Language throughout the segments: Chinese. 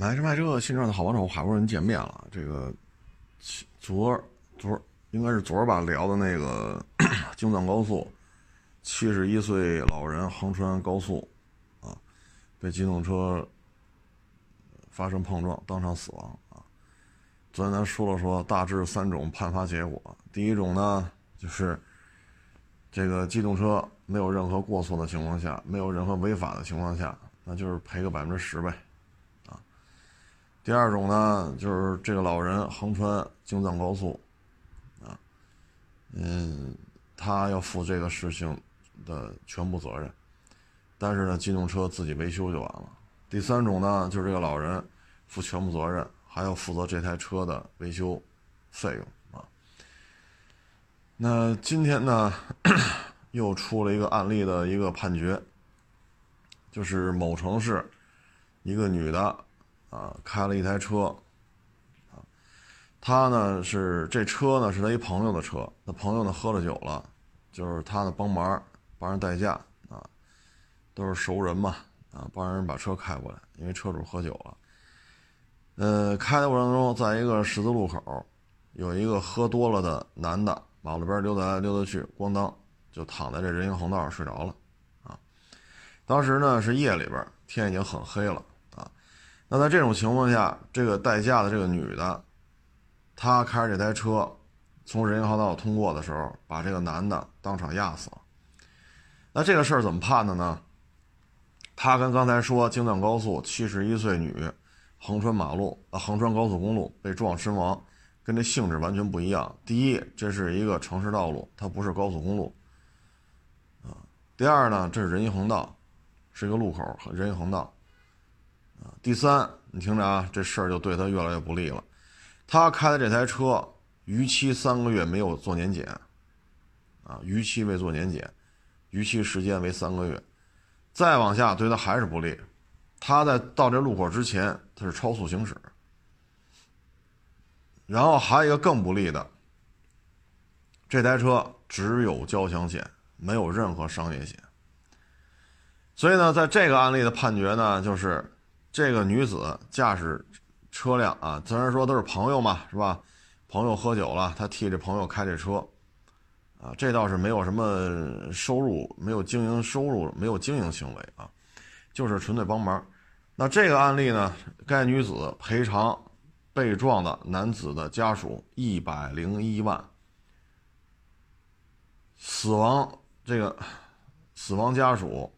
买车卖车，新车的好帮手，海波人见面了。这个昨儿昨儿应该是昨儿吧，聊的那个 京藏高速，七十一岁老人横穿高速，啊，被机动车发生碰撞，当场死亡啊。昨天咱说了说，大致三种判罚结果。第一种呢，就是这个机动车没有任何过错的情况下，没有任何违法的情况下。那就是赔个百分之十呗，第二种呢，就是这个老人横穿京藏高速，啊，嗯，他要负这个事情的全部责任，但是呢，机动车自己维修就完了。第三种呢，就是这个老人负全部责任，还要负责这台车的维修费用啊。那今天呢，又出了一个案例的一个判决。就是某城市，一个女的，啊，开了一台车，啊，他呢是这车呢是他一朋友的车，他朋友呢喝了酒了，就是他呢帮忙帮人代驾，啊，都是熟人嘛，啊，帮人把车开过来，因为车主喝酒了，呃，开的过程中，在一个十字路口，有一个喝多了的男的，马路边溜达溜达去，咣当就躺在这人行横道上睡着了。啊当时呢是夜里边，天已经很黑了。那在这种情况下，这个代驾的这个女的，她开着这台车从人行横道通过的时候，把这个男的当场压死了。那这个事儿怎么判的呢？他跟刚才说京藏高速七十一岁女横穿马路啊，横穿高速公路被撞身亡，跟这性质完全不一样。第一，这是一个城市道路，它不是高速公路啊。第二呢，这是人行横道。是一个路口和人行横道，第三，你听着啊，这事儿就对他越来越不利了。他开的这台车逾期三个月没有做年检，啊，逾期未做年检，逾期时间为三个月，再往下对他还是不利。他在到这路口之前，他是超速行驶。然后还有一个更不利的，这台车只有交强险，没有任何商业险。所以呢，在这个案例的判决呢，就是这个女子驾驶车辆啊，虽然说都是朋友嘛，是吧？朋友喝酒了，她替这朋友开这车，啊，这倒是没有什么收入，没有经营收入，没有经营行为啊，就是纯粹帮忙。那这个案例呢，该女子赔偿被撞的男子的家属一百零一万，死亡这个死亡家属。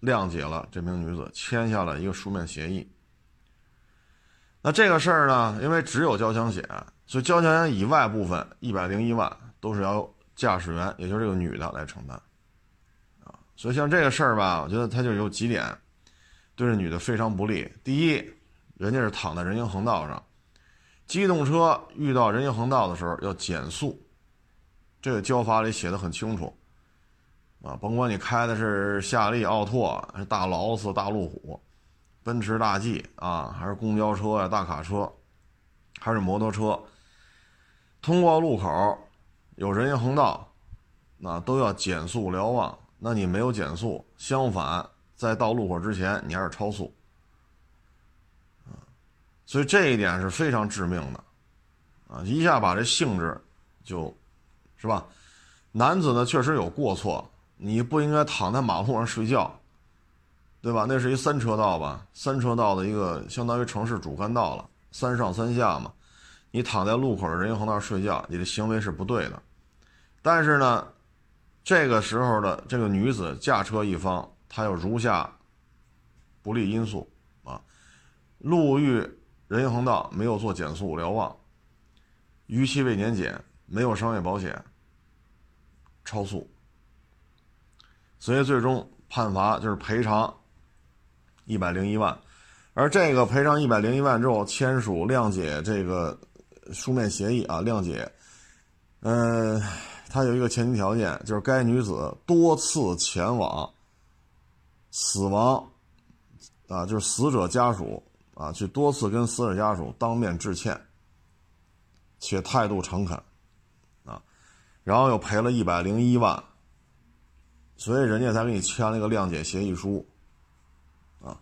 谅解了这名女子，签下了一个书面协议。那这个事儿呢，因为只有交强险，所以交强险以外部分一百零一万都是要驾驶员，也就是这个女的来承担。啊，所以像这个事儿吧，我觉得它就有几点对这女的非常不利。第一，人家是躺在人行横道上，机动车遇到人行横道的时候要减速，这个交法里写的很清楚。啊，甭管你开的是夏利、奥拓，还是大劳斯、大路虎、奔驰大 G 啊，还是公交车呀、大卡车，还是摩托车，通过路口有人行横道，那都要减速瞭望。那你没有减速，相反，在到路口之前你还是超速，啊，所以这一点是非常致命的，啊，一下把这性质就，是吧？男子呢确实有过错。你不应该躺在马路上睡觉，对吧？那是一三车道吧，三车道的一个相当于城市主干道了，三上三下嘛。你躺在路口的人行横道睡觉，你的行为是不对的。但是呢，这个时候的这个女子驾车一方，她有如下不利因素啊：路遇人行横道没有做减速瞭望，逾期未年检，没有商业保险，超速。所以最终判罚就是赔偿一百零一万，而这个赔偿一百零一万之后签署谅解这个书面协议啊，谅解，嗯，他有一个前提条件，就是该女子多次前往死亡啊，就是死者家属啊，去多次跟死者家属当面致歉，且态度诚恳啊，然后又赔了一百零一万。所以人家才给你签了一个谅解协议书，啊，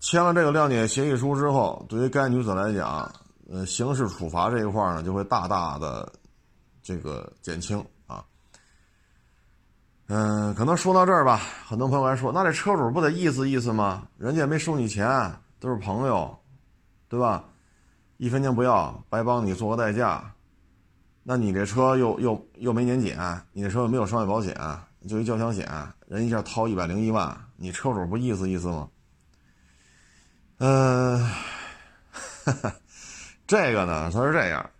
签了这个谅解协议书之后，对于该女子来讲，呃，刑事处罚这一块呢，就会大大的这个减轻啊。嗯，可能说到这儿吧，很多朋友还说，那这车主不得意思意思吗？人家也没收你钱，都是朋友，对吧？一分钱不要，白帮你做个代驾。那你这车又又又没年检，你这车又没有商业保险，就一交强险，人一下掏一百零一万，你车主不意思意思吗？嗯，这个呢，他是这样：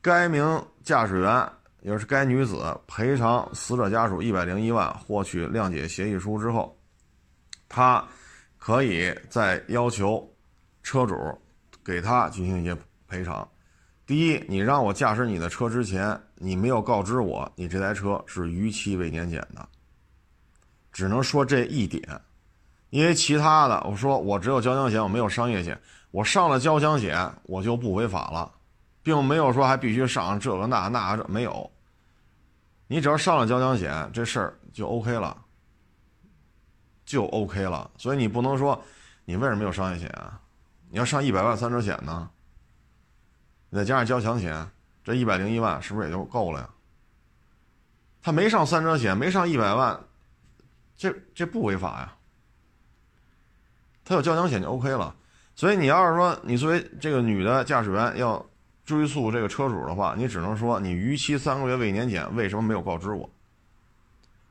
该名驾驶员，也是该女子赔偿死者家属一百零一万，获取谅解协议书之后，他可以再要求车主给他进行一些赔偿。第一，你让我驾驶你的车之前，你没有告知我你这台车是逾期未年检的，只能说这一点，因为其他的，我说我只有交强险，我没有商业险，我上了交强险我就不违法了，并没有说还必须上这个那那这没有，你只要上了交强险，这事儿就 OK 了，就 OK 了，所以你不能说你为什么有商业险啊？你要上一百万三者险呢？你再加上交强险，这一百零一万是不是也就够了呀？他没上三者险，没上一百万，这这不违法呀。他有交强险就 OK 了。所以你要是说你作为这个女的驾驶员要追诉这个车主的话，你只能说你逾期三个月未年检，为什么没有告知我，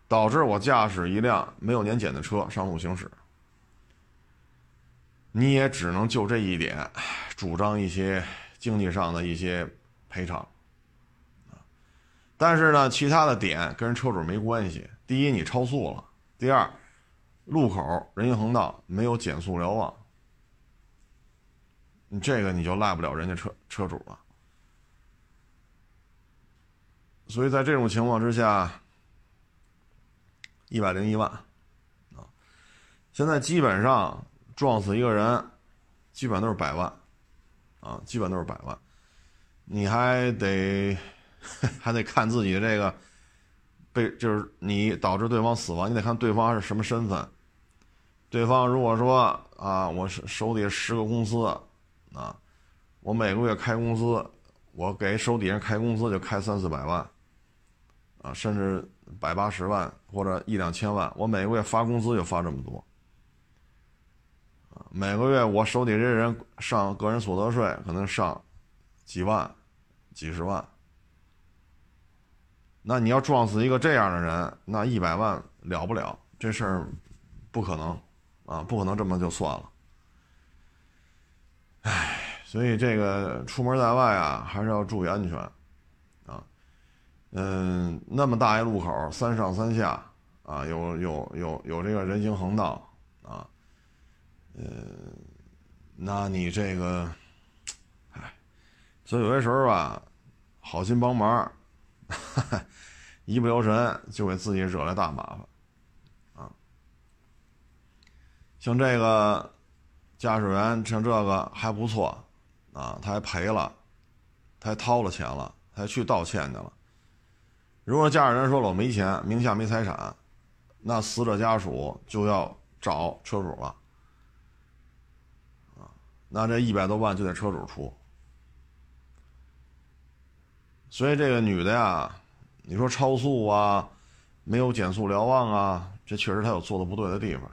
导致我驾驶一辆没有年检的车上路行驶？你也只能就这一点主张一些。经济上的一些赔偿，但是呢，其他的点跟车主没关系。第一，你超速了；第二，路口人行横道没有减速瞭望，你这个你就赖不了人家车车主了。所以在这种情况之下，一百零一万啊，现在基本上撞死一个人，基本都是百万。啊，基本都是百万，你还得 还得看自己这个被，就是你导致对方死亡，你得看对方是什么身份。对方如果说啊，我是手底下十个公司啊，我每个月开工资，我给手底下开工资就开三四百万啊，甚至百八十万或者一两千万，我每个月发工资就发这么多。每个月我手底这人上个人所得税可能上几万、几十万，那你要撞死一个这样的人，那一百万了不了，这事儿不可能啊，不可能这么就算了。唉，所以这个出门在外啊，还是要注意安全啊。嗯，那么大一路口，三上三下啊，有有有有这个人行横道啊。嗯，那你这个，所以有些时候吧，好心帮忙，一不留神就给自己惹来大麻烦，啊，像这个驾驶员，像这个还不错，啊，他还赔了，他还掏了钱了，他还去道歉去了。如果驾驶员说了我没钱，名下没财产，那死者家属就要找车主了。啊那这一百多万就得车主出，所以这个女的呀，你说超速啊，没有减速瞭望啊，这确实她有做的不对的地方。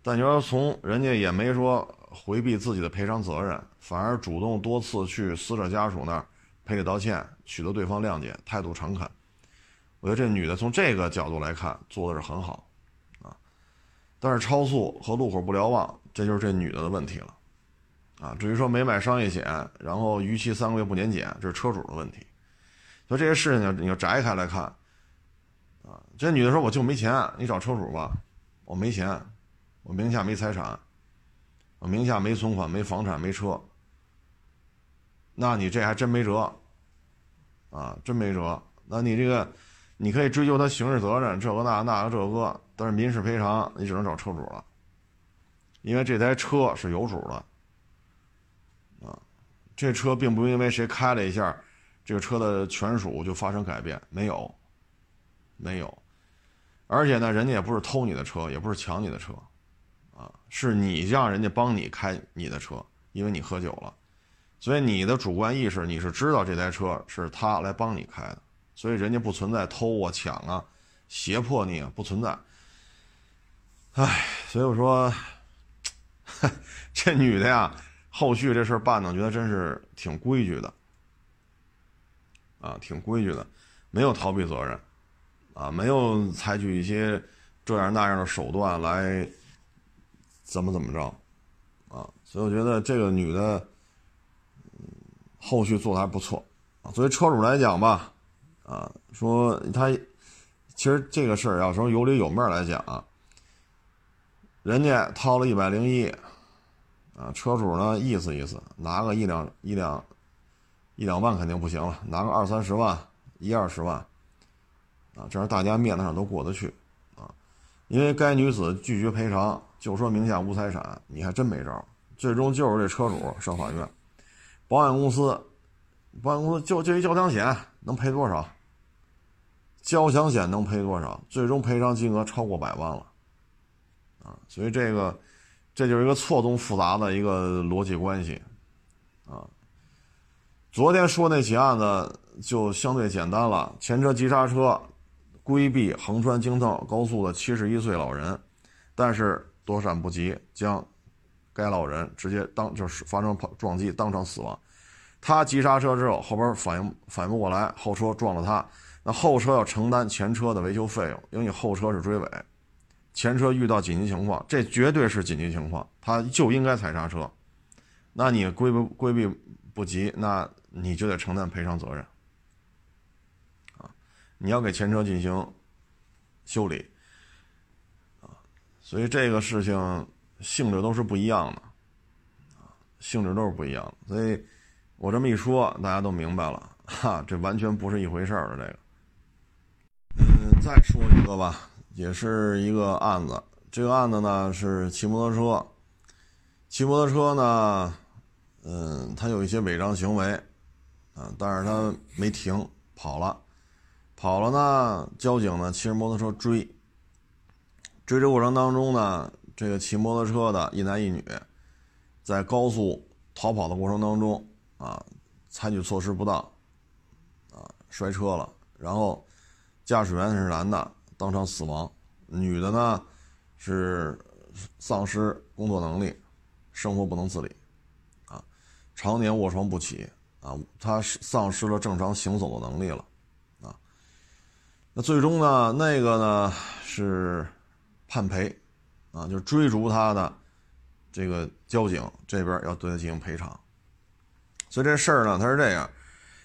但你说从人家也没说回避自己的赔偿责任，反而主动多次去死者家属那儿赔礼道歉，取得对方谅解，态度诚恳。我觉得这女的从这个角度来看做的是很好，啊，但是超速和路口不瞭望，这就是这女的的问题了。啊，至于说没买商业险，然后逾期三个月不年检，这是车主的问题。所以这些事情你要摘开来看，啊，这女的说我就没钱，你找车主吧，我没钱，我名下没财产，我名下没存款、没房产、没车，那你这还真没辙，啊，真没辙。那你这个，你可以追究他刑事责任，这个那那个这个，但是民事赔偿你只能找车主了，因为这台车是有主的。啊这车并不因为谁开了一下，这个车的权属就发生改变，没有，没有，而且呢，人家也不是偷你的车，也不是抢你的车，啊，是你让人家帮你开你的车，因为你喝酒了，所以你的主观意识你是知道这台车是他来帮你开的，所以人家不存在偷啊、抢啊、胁迫你啊，不存在。唉，所以我说，这女的呀，后续这事办的，我觉得真是挺规矩的，啊，挺规矩的，没有逃避责任，啊，没有采取一些这样那样的手段来怎么怎么着，啊，所以我觉得这个女的，后续做的还不错，啊，作为车主来讲吧，啊，说他其实这个事儿要说有理有面来讲啊。人家掏了一百零一，啊，车主呢意思意思，拿个一两一两一两万肯定不行了，拿个二三十万，一二十万，啊，这样大家面子上都过得去，啊，因为该女子拒绝赔偿，就说名下无财产，你还真没招，最终就是这车主上法院，保险公司，保险公司就就一交强险能赔多少？交强险能赔多少？最终赔偿金额超过百万了。啊，所以这个，这就是一个错综复杂的一个逻辑关系，啊，昨天说那起案子就相对简单了，前车急刹车，规避横穿京藏高速的七十一岁老人，但是躲闪不及，将该老人直接当就是发生碰撞击，当场死亡。他急刹车之后，后边反应反应不过来，后车撞了他，那后车要承担前车的维修费用，因为你后车是追尾。前车遇到紧急情况，这绝对是紧急情况，他就应该踩刹车。那你规不规避不及，那你就得承担赔偿责任。啊，你要给前车进行修理。啊，所以这个事情性质都是不一样的，啊，性质都是不一样的。所以我这么一说，大家都明白了，哈，这完全不是一回事儿的这个。嗯，再说一个吧。也是一个案子，这个案子呢是骑摩托车，骑摩托车呢，嗯，他有一些违章行为，啊，但是他没停，跑了，跑了呢，交警呢骑着摩托车追，追这过程当中呢，这个骑摩托车的一男一女，在高速逃跑的过程当中啊，采取措施不当，啊，摔车了，然后驾驶员是男的。当场死亡，女的呢是丧失工作能力，生活不能自理，啊，常年卧床不起，啊，他是丧失了正常行走的能力了，啊，那最终呢，那个呢是判赔，啊，就是追逐他的这个交警这边要对他进行赔偿，所以这事儿呢，他是这样，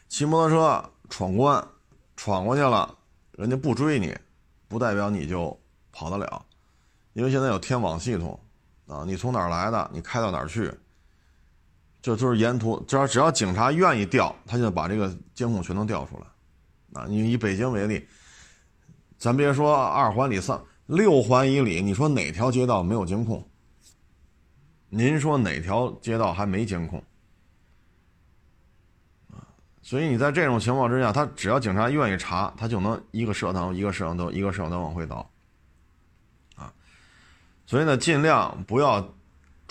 骑摩托车闯关，闯过去了，人家不追你。不代表你就跑得了，因为现在有天网系统啊，你从哪儿来的，你开到哪儿去，就就是沿途只要只要警察愿意调，他就把这个监控全都调出来啊。你以北京为例，咱别说二环里、三六环以里，你说哪条街道没有监控？您说哪条街道还没监控？啊所以你在这种情况之下，他只要警察愿意查，他就能一个摄像头一个摄像头一个摄像头往回倒，啊，所以呢，尽量不要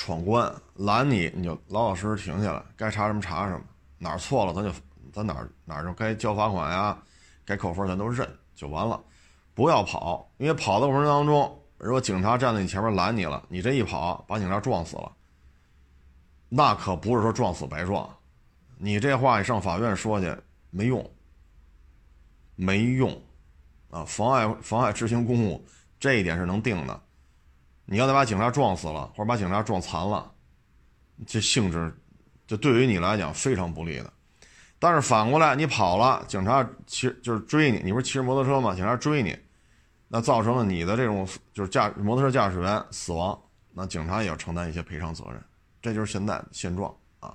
闯关拦你，你就老老实实停下来，该查什么查什么，哪儿错了咱就咱哪儿哪儿就该交罚款呀，该扣分咱都认就完了，不要跑，因为跑的过程当中，如果警察站在你前面拦你了，你这一跑把警察撞死了，那可不是说撞死白撞。你这话你上法院说去没用，没用，啊，妨碍妨碍执行公务，这一点是能定的。你要再把警察撞死了，或者把警察撞残了，这性质，就对于你来讲非常不利的。但是反过来，你跑了，警察骑就是追你，你不是骑着摩托车吗？警察追你，那造成了你的这种就是驾摩托车驾驶员死亡，那警察也要承担一些赔偿责任。这就是现在现状啊。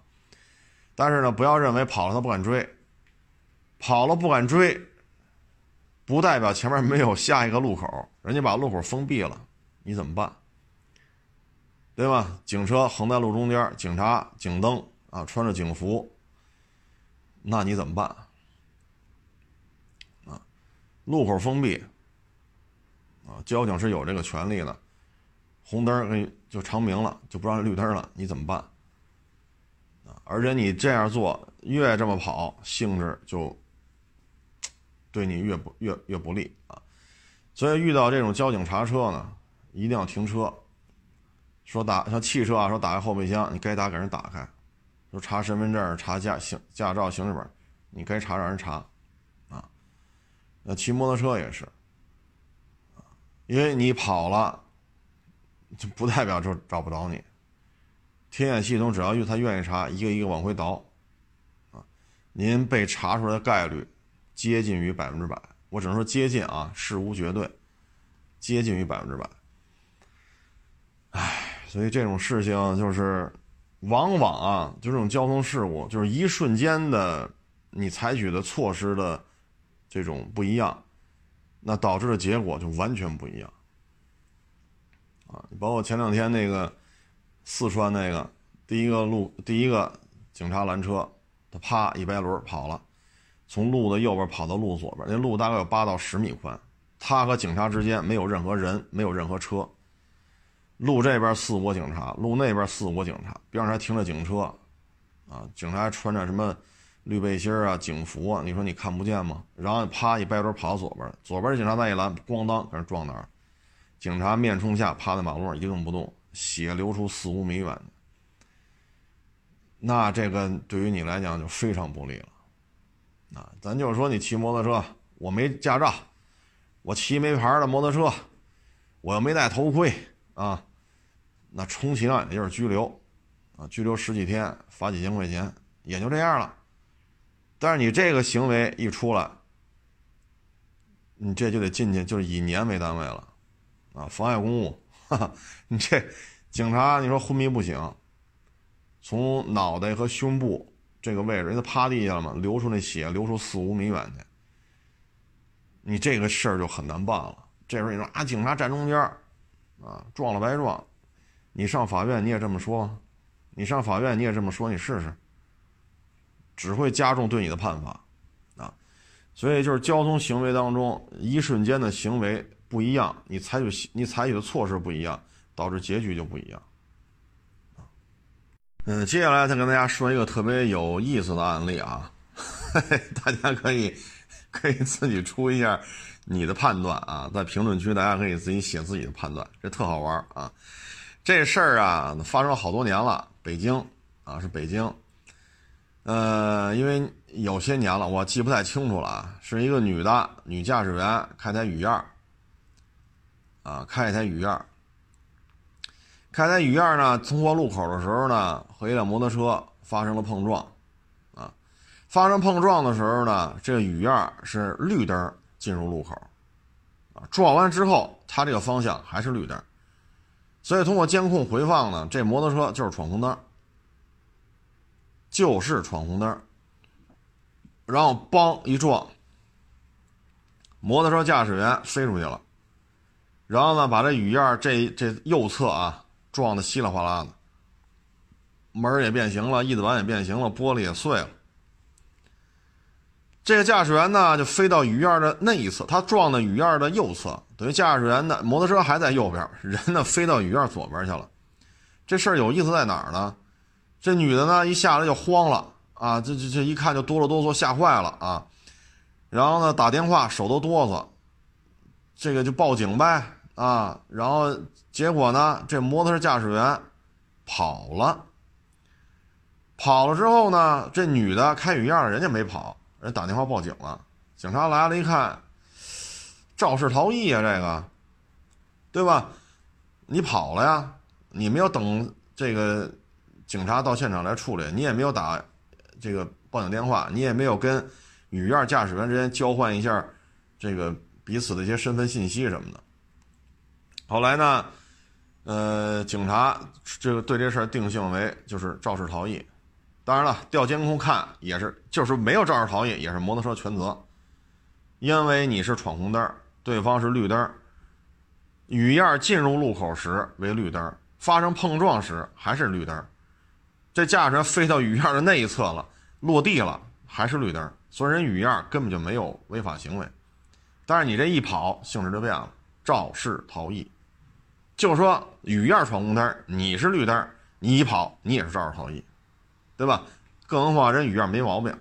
但是呢，不要认为跑了他不敢追，跑了不敢追，不代表前面没有下一个路口，人家把路口封闭了，你怎么办？对吧？警车横在路中间，警察警灯啊，穿着警服，那你怎么办？啊，路口封闭，啊，交警是有这个权利的，红灯给就长明了，就不让绿灯了，你怎么办？啊，而且你这样做越这么跑，性质就对你越不越越不利啊。所以遇到这种交警查车呢，一定要停车。说打像汽车啊，说打开后备箱，你该打给人打开。说查身份证、查驾行驾照、行驶本，你该查让人查，啊。那骑摩托车也是，因为你跑了，就不代表就找不着你。天眼系统只要他愿意查，一个一个往回倒，啊，您被查出来的概率接近于百分之百。我只能说接近啊，事无绝对，接近于百分之百。唉，所以这种事情就是。往往啊，就这种交通事故，就是一瞬间的，你采取的措施的这种不一样，那导致的结果就完全不一样。啊，包括前两天那个四川那个第一个路第一个警察拦车，他啪一掰轮跑了，从路的右边跑到路左边，那路大概有八到十米宽，他和警察之间没有任何人，没有任何车。路这边四五个警察，路那边四五个警察，边上还停着警车，啊，警察还穿着什么绿背心啊、警服啊，你说你看不见吗？然后啪一掰头跑左边，左边警察再一拦，咣当给人撞那儿，警察面冲下趴在马路上一动不动，血流出四五米远，那这个对于你来讲就非常不利了，啊，咱就是说你骑摩托车，我没驾照，我骑没牌的摩托车，我又没戴头盔，啊。那充其量也就是拘留，啊，拘留十几天，罚几千块钱，也就这样了。但是你这个行为一出来，你这就得进去，就是以年为单位了，啊，妨碍公务，哈哈，你这警察，你说昏迷不醒，从脑袋和胸部这个位置，人家趴地下了嘛，流出那血，流出四五米远去，你这个事儿就很难办了。这时候你说啊，警察站中间，啊，撞了白撞。你上法院你也这么说，你上法院你也这么说，你试试，只会加重对你的判罚，啊，所以就是交通行为当中一瞬间的行为不一样，你采取你采取的措施不一样，导致结局就不一样。嗯，接下来再跟大家说一个特别有意思的案例啊，大家可以可以自己出一下你的判断啊，在评论区大家可以自己写自己的判断，这特好玩啊。这事儿啊，发生了好多年了。北京啊，是北京。呃，因为有些年了，我记不太清楚了啊。是一个女的女驾驶员开台雨燕啊，开一台雨燕开台雨燕呢，通过路口的时候呢，和一辆摩托车发生了碰撞啊。发生碰撞的时候呢，这个雨燕是绿灯进入路口啊，撞完之后，它这个方向还是绿灯。所以通过监控回放呢，这摩托车就是闯红灯，就是闯红灯，然后梆一撞，摩托车驾驶员飞出去了，然后呢把这雨燕这这右侧啊撞得稀里哗啦的，门也变形了，翼子板也变形了，玻璃也碎了。这个驾驶员呢就飞到雨燕的那一侧，他撞的雨燕的右侧。等于驾驶员的摩托车还在右边，人呢飞到雨燕左边去了。这事儿有意思在哪儿呢？这女的呢一下来就慌了啊，这这这一看就哆了哆嗦，吓坏了啊。然后呢打电话手都哆嗦，这个就报警呗啊。然后结果呢这摩托车驾驶员跑了，跑了之后呢这女的开雨燕人家没跑，人打电话报警了。警察来了一看。肇事逃逸啊，这个，对吧？你跑了呀，你没有等这个警察到现场来处理，你也没有打这个报警电话，你也没有跟女院驾驶员之间交换一下这个彼此的一些身份信息什么的。后来呢，呃，警察这个对这事儿定性为就是肇事逃逸。当然了，调监控看也是，就是没有肇事逃逸也是摩托车全责，因为你是闯红灯。对方是绿灯，雨燕进入路口时为绿灯，发生碰撞时还是绿灯。这驾驶员飞到雨燕的那一侧了，落地了还是绿灯，所以人雨燕根本就没有违法行为。但是你这一跑，性质就变了，肇事逃逸。就说雨燕闯红灯，你是绿灯，你一跑你也是肇事逃逸，对吧？更何况人雨燕没毛病，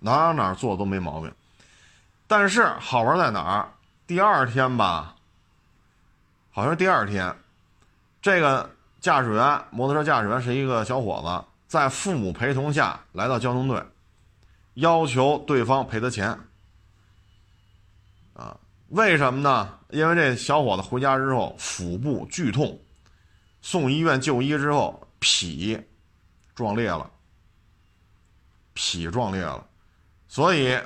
哪哪做都没毛病。但是好玩在哪儿？第二天吧，好像是第二天，这个驾驶员，摩托车驾驶员是一个小伙子，在父母陪同下来到交通队，要求对方赔他钱。啊，为什么呢？因为这小伙子回家之后腹部剧痛，送医院就医之后脾撞裂了，脾撞裂了，所以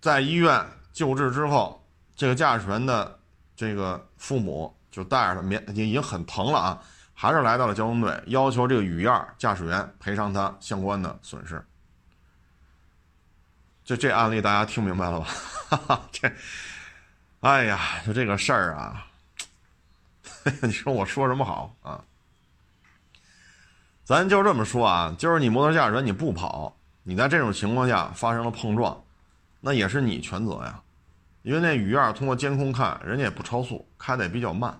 在医院救治之后。这个驾驶员的这个父母就带着他，免已经很疼了啊，还是来到了交通队，要求这个雨燕驾驶员赔偿他相关的损失。就这案例大家听明白了吧？这，哎呀，就这个事儿啊，你说我说什么好啊？咱就这么说啊，就是你摩托驾驶员你不跑，你在这种情况下发生了碰撞，那也是你全责呀。因为那雨燕通过监控看，人家也不超速，开的也比较慢。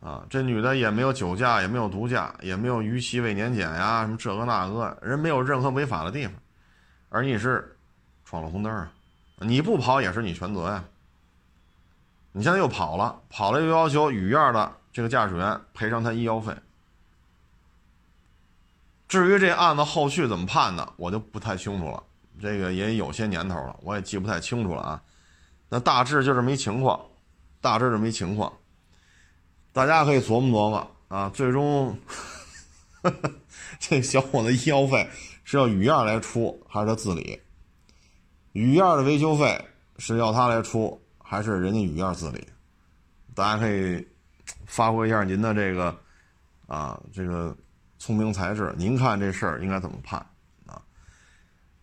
啊，这女的也没有酒驾，也没有毒驾，也没有逾期未年检呀，什么这个那个，人没有任何违法的地方，而你是闯了红灯啊，你不跑也是你全责呀。你现在又跑了，跑了又要求雨燕的这个驾驶员赔偿他医药费。至于这案子后续怎么判的，我就不太清楚了。这个也有些年头了，我也记不太清楚了啊。那大致就这么一情况，大致这么一情况，大家可以琢磨琢磨啊。最终，这小伙子医药费是要雨燕来出还是他自理？雨燕的维修费是要他来出还是人家雨燕自理？大家可以发挥一下您的这个啊这个聪明才智，您看这事儿应该怎么判？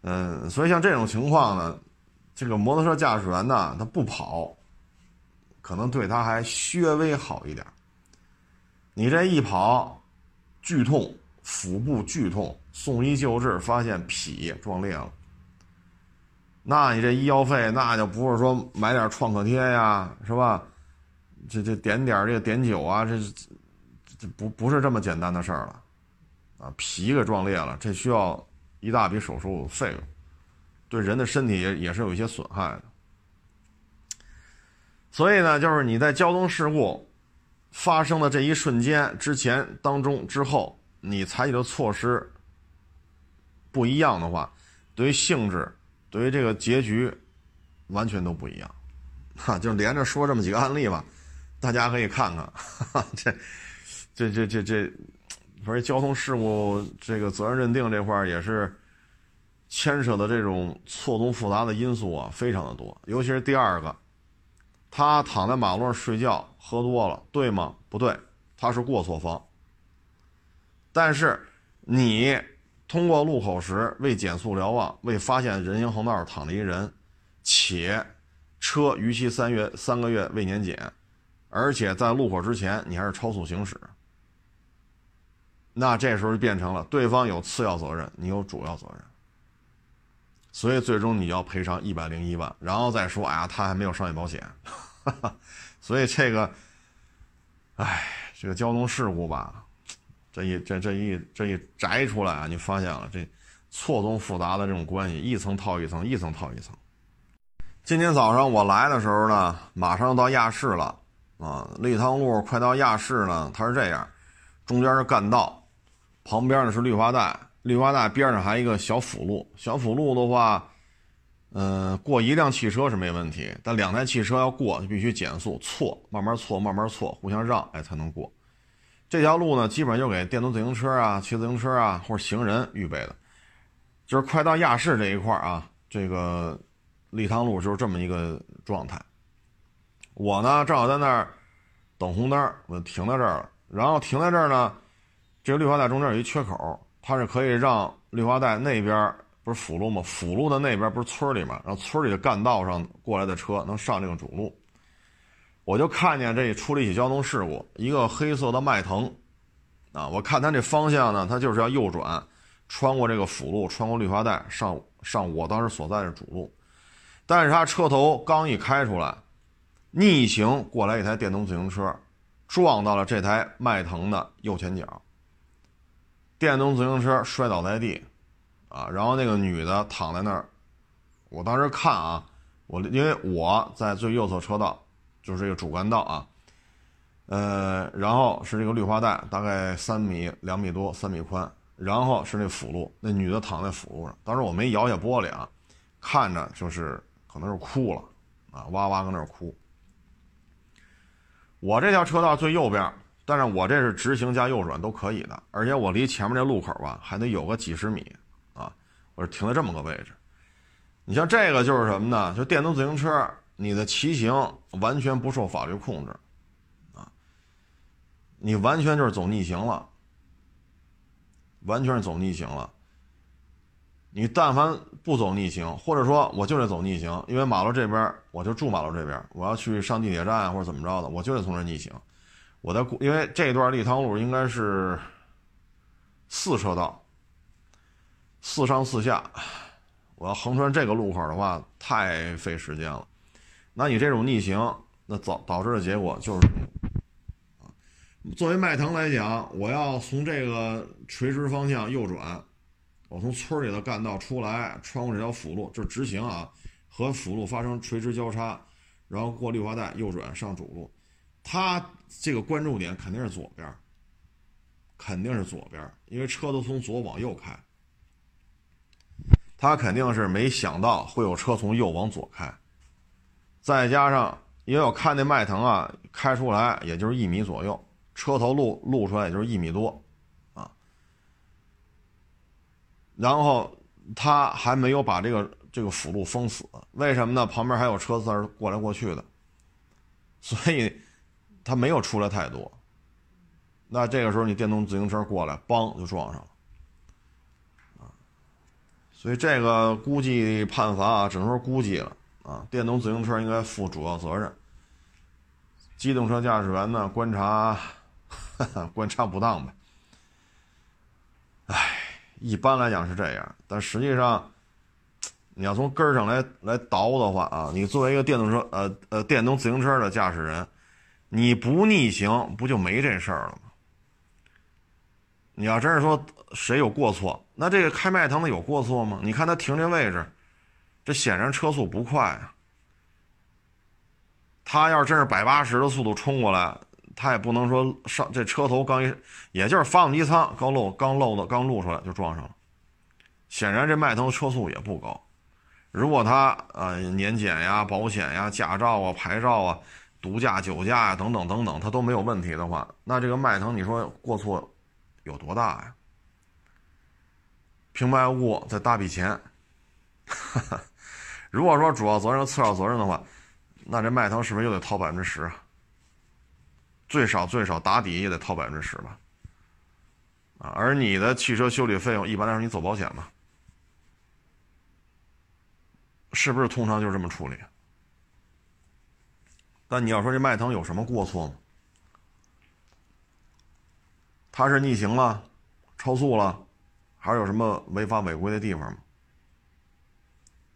嗯，所以像这种情况呢，这个摩托车驾驶员呢，他不跑，可能对他还略微好一点。你这一跑，剧痛，腹部剧痛，送医救治，发现脾撞裂了，那你这医药费那就不是说买点创可贴呀，是吧？这这点点这个碘酒啊，这这不不是这么简单的事儿了，啊，脾给撞裂了，这需要。一大笔手术费用，对人的身体也也是有一些损害的。所以呢，就是你在交通事故发生的这一瞬间之前、当中、之后，你采取的措施不一样的话，对于性质、对于这个结局，完全都不一样。哈，就连着说这么几个案例吧，大家可以看看。这、这、这、这、这。反正交通事故这个责任认定这块儿也是牵扯的这种错综复杂的因素啊，非常的多。尤其是第二个，他躺在马路上睡觉，喝多了，对吗？不对，他是过错方。但是你通过路口时未减速瞭望，未发现人行横道上躺着一人，且车逾期三月三个月未年检，而且在路口之前你还是超速行驶。那这时候就变成了对方有次要责任，你有主要责任，所以最终你要赔偿一百零一万，然后再说，哎呀，他还没有商业保险，所以这个，哎，这个交通事故吧，这一这这一这一摘出来啊，你发现了这错综复杂的这种关系，一层套一层，一层套一层。今天早上我来的时候呢，马上到亚市了啊，立汤路快到亚市呢，它是这样，中间是干道。旁边呢是绿化带，绿化带边上还有一个小辅路。小辅路的话，嗯，过一辆汽车是没问题，但两台汽车要过就必须减速错，慢慢错，慢慢错，互相让，哎，才能过。这条路呢，基本上就给电动自行车啊、骑自行车啊或者行人预备的。就是快到亚市这一块啊，这个立汤路就是这么一个状态。我呢，正好在那儿等红灯，我停在这儿了。然后停在这儿呢。这个绿化带中间有一缺口，它是可以让绿化带那边不是辅路吗？辅路的那边不是村里吗？然后村里的干道上过来的车能上这个主路。我就看见这出了一起交通事故，一个黑色的迈腾，啊，我看它这方向呢，它就是要右转，穿过这个辅路，穿过绿化带上上我当时所在的主路，但是它车头刚一开出来，逆行过来一台电动自行车，撞到了这台迈腾的右前角，电动自行车摔倒在地，啊，然后那个女的躺在那儿，我当时看啊，我因为我在最右侧车道，就是这个主干道啊，呃，然后是这个绿化带，大概三米、两米多、三米宽，然后是那辅路，那女的躺在辅路上，当时我没摇下玻璃啊，看着就是可能是哭了，啊，哇哇搁那儿哭。我这条车道最右边，但是我这是直行加右转都可以的，而且我离前面这路口吧还得有个几十米啊，我是停在这么个位置。你像这个就是什么呢？就电动自行车，你的骑行完全不受法律控制，啊，你完全就是走逆行了，完全是走逆行了。你但凡不走逆行，或者说我就得走逆行，因为马路这边我就住马路这边，我要去上地铁站或者怎么着的，我就得从这逆行。我在因为这段立汤路应该是四车道，四上四下，我要横穿这个路口的话太费时间了。那你这种逆行，那导导致的结果就是，作为迈腾来讲，我要从这个垂直方向右转。我从村里的干道出来，穿过这条辅路，就是直行啊，和辅路发生垂直交叉，然后过绿化带右转上主路。他这个关注点肯定是左边，肯定是左边，因为车都从左往右开。他肯定是没想到会有车从右往左开，再加上因为我看那迈腾啊，开出来也就是一米左右，车头露露出来也就是一米多啊。然后他还没有把这个这个辅路封死，为什么呢？旁边还有车在过来过去的，所以他没有出来太多。那这个时候你电动自行车过来，嘣就撞上了，啊！所以这个估计判罚啊，只能说估计了啊。电动自行车应该负主要责任，机动车驾驶员呢观察 观察不当呗，唉。一般来讲是这样，但实际上，你要从根儿上来来倒的话啊，你作为一个电动车呃呃电动自行车的驾驶人，你不逆行不就没这事儿了吗？你要真是说谁有过错，那这个开迈腾的有过错吗？你看他停这位置，这显然车速不快啊。他要是真是百八十的速度冲过来。他也不能说上这车头刚一，也就是发动机舱刚露刚露的刚露出来就撞上了。显然这迈腾车速也不高。如果他呃年检呀、保险呀、驾照啊、牌照啊、毒驾、酒驾呀等等等等，他都没有问题的话，那这个迈腾你说过错有多大呀？平白无故再搭笔钱。如果说主要责任、次要责任的话，那这迈腾是不是又得掏百分之十？最少最少打底也得掏百分之十吧，啊，而你的汽车修理费用一般来说你走保险吧，是不是通常就是这么处理？但你要说这迈腾有什么过错吗？他是逆行了，超速了，还是有什么违法违规的地方吗？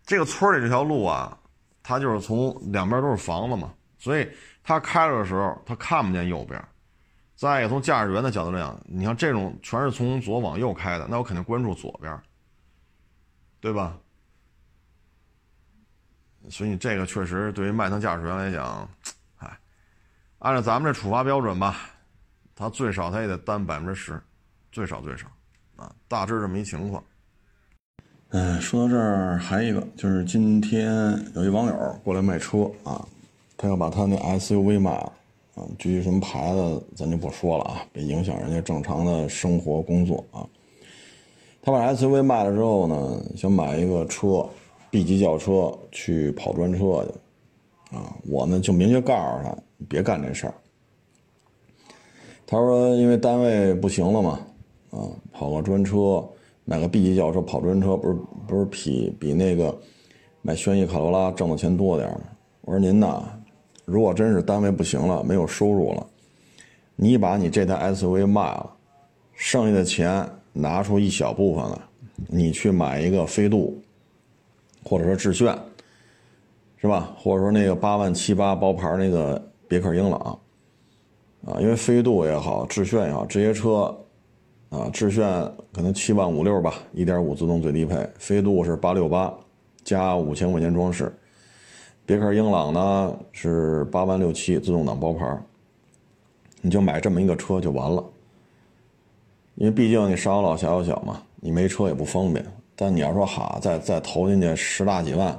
这个村里这条路啊，它就是从两边都是房子嘛，所以。他开了的时候，他看不见右边。再一个，从驾驶员的角度来讲，你像这种全是从左往右开的，那我肯定关注左边，对吧？所以这个确实对于迈腾驾驶员来讲，哎，按照咱们这处罚标准吧，他最少他也得担百分之十，最少最少，啊，大致这么一情况。嗯，说到这儿，还一个就是今天有一网友过来卖车啊。他要把他那 SUV 卖了，啊，具体什么牌子咱就不说了啊，别影响人家正常的生活工作啊。他把 SUV 卖了之后呢，想买一个车，B 级轿车去跑专车去，啊，我呢就明确告诉他，别干这事儿。他说因为单位不行了嘛，啊，跑个专车，买个 B 级轿车跑专车，不是不是比比那个买轩逸卡罗拉挣的钱多点吗？我说您呐。如果真是单位不行了，没有收入了，你把你这台 SUV 卖了，剩下的钱拿出一小部分来，你去买一个飞度，或者说致炫，是吧？或者说那个八万七八包牌那个别克英朗，啊，因为飞度也好，致炫也好，这些车啊，致炫可能七万五六吧，一点五自动最低配，飞度是八六八加五千块钱装饰，别克英朗呢是八万六七自动挡包牌，你就买这么一个车就完了。因为毕竟你上有老下有小嘛，你没车也不方便。但你要说哈，再再投进去十大几万，